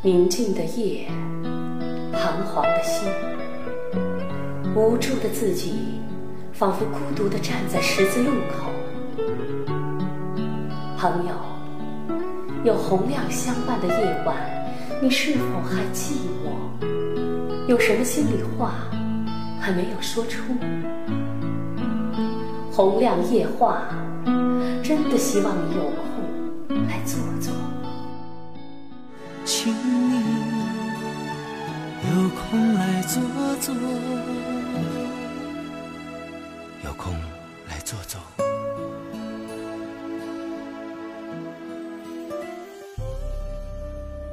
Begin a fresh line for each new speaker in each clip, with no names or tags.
宁静的夜，彷徨的心，无助的自己，仿佛孤独地站在十字路口。朋友，有洪亮相伴的夜晚，你是否还寂寞？有什么心里话还没有说出？洪亮夜话，真的希望你有空来坐坐。
请你有空来坐坐，有空来坐坐。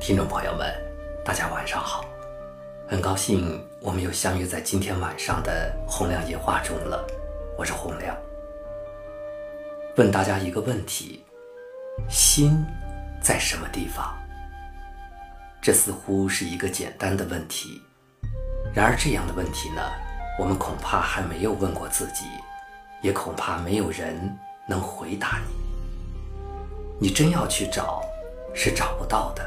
听众朋友们，大家晚上好，很高兴我们又相约在今天晚上的洪亮夜话中了。我是洪亮，问大家一个问题：心在什么地方？这似乎是一个简单的问题，然而这样的问题呢，我们恐怕还没有问过自己，也恐怕没有人能回答你。你真要去找，是找不到的。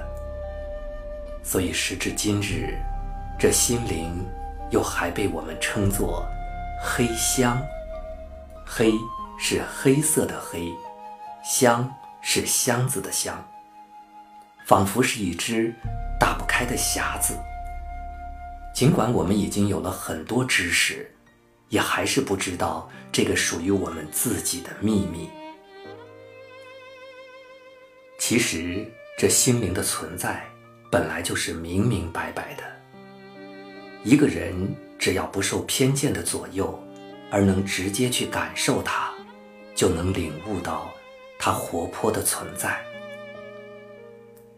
所以时至今日，这心灵又还被我们称作“黑箱”。黑是黑色的黑，箱是箱子的箱，仿佛是一只打不开的匣子。尽管我们已经有了很多知识，也还是不知道这个属于我们自己的秘密。其实，这心灵的存在。本来就是明明白白的。一个人只要不受偏见的左右，而能直接去感受它，就能领悟到它活泼的存在。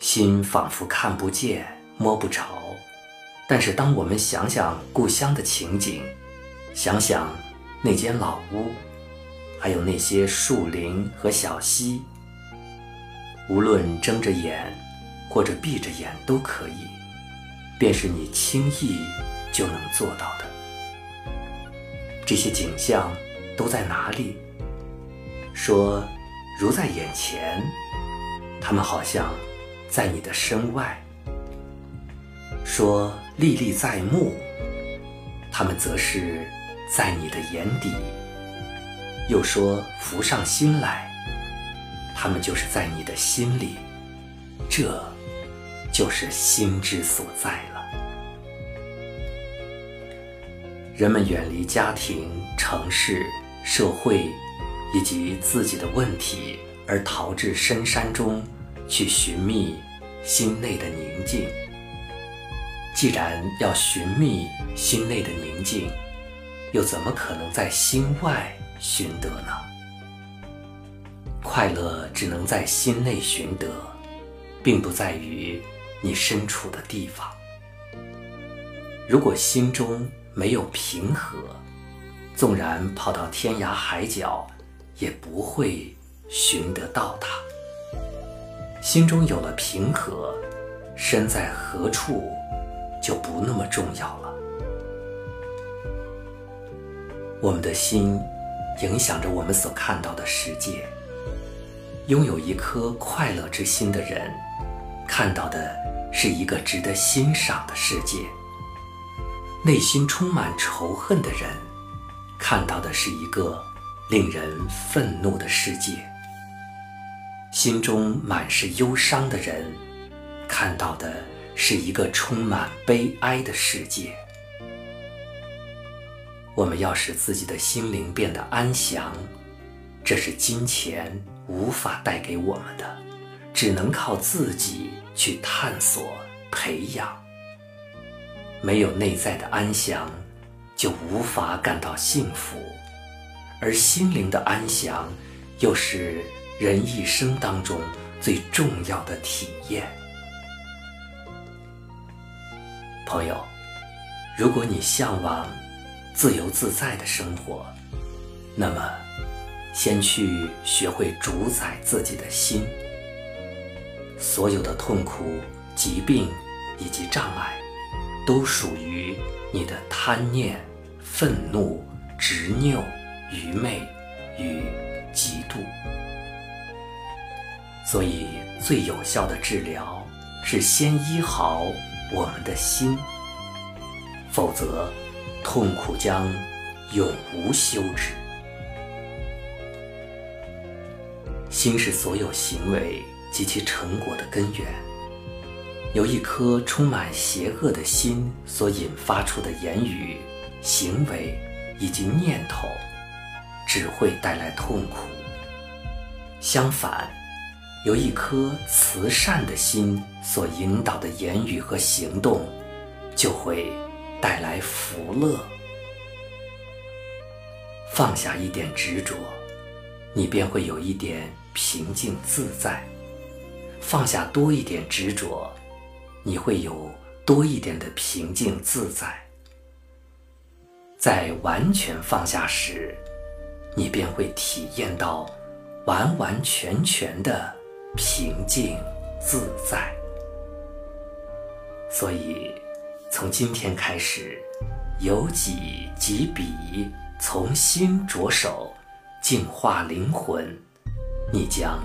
心仿佛看不见、摸不着，但是当我们想想故乡的情景，想想那间老屋，还有那些树林和小溪，无论睁着眼。或者闭着眼都可以，便是你轻易就能做到的。这些景象都在哪里？说如在眼前，他们好像在你的身外；说历历在目，他们则是在你的眼底；又说浮上心来，他们就是在你的心里。这。就是心之所在了。人们远离家庭、城市、社会以及自己的问题，而逃至深山中去寻觅心内的宁静。既然要寻觅心内的宁静，又怎么可能在心外寻得呢？快乐只能在心内寻得，并不在于。你身处的地方，如果心中没有平和，纵然跑到天涯海角，也不会寻得到它。心中有了平和，身在何处就不那么重要了。我们的心影响着我们所看到的世界。拥有一颗快乐之心的人，看到的。是一个值得欣赏的世界。内心充满仇恨的人，看到的是一个令人愤怒的世界；心中满是忧伤的人，看到的是一个充满悲哀的世界。我们要使自己的心灵变得安详，这是金钱无法带给我们的，只能靠自己。去探索、培养。没有内在的安详，就无法感到幸福；而心灵的安详，又是人一生当中最重要的体验。朋友，如果你向往自由自在的生活，那么先去学会主宰自己的心。所有的痛苦、疾病以及障碍，都属于你的贪念、愤怒、执拗、愚昧与嫉妒。所以，最有效的治疗是先医好我们的心，否则痛苦将永无休止。心是所有行为及其成果的根源，由一颗充满邪恶的心所引发出的言语、行为以及念头，只会带来痛苦。相反，由一颗慈善的心所引导的言语和行动，就会带来福乐。放下一点执着，你便会有一点。平静自在，放下多一点执着，你会有多一点的平静自在。在完全放下时，你便会体验到完完全全的平静自在。所以，从今天开始，由己及彼，从心着手，净化灵魂。你将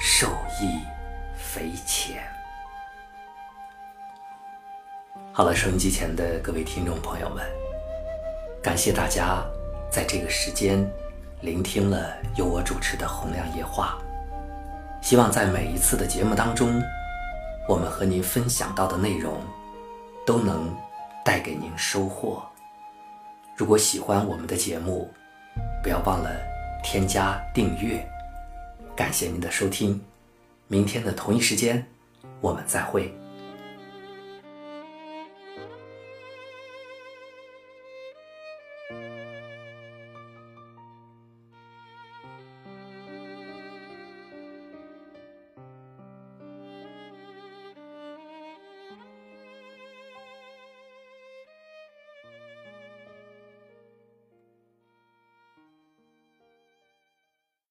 受益匪浅。好了，收音机前的各位听众朋友们，感谢大家在这个时间聆听了由我主持的《洪亮夜话》。希望在每一次的节目当中，我们和您分享到的内容都能带给您收获。如果喜欢我们的节目，不要忘了添加订阅。感谢您的收听，明天的同一时间，我们再会。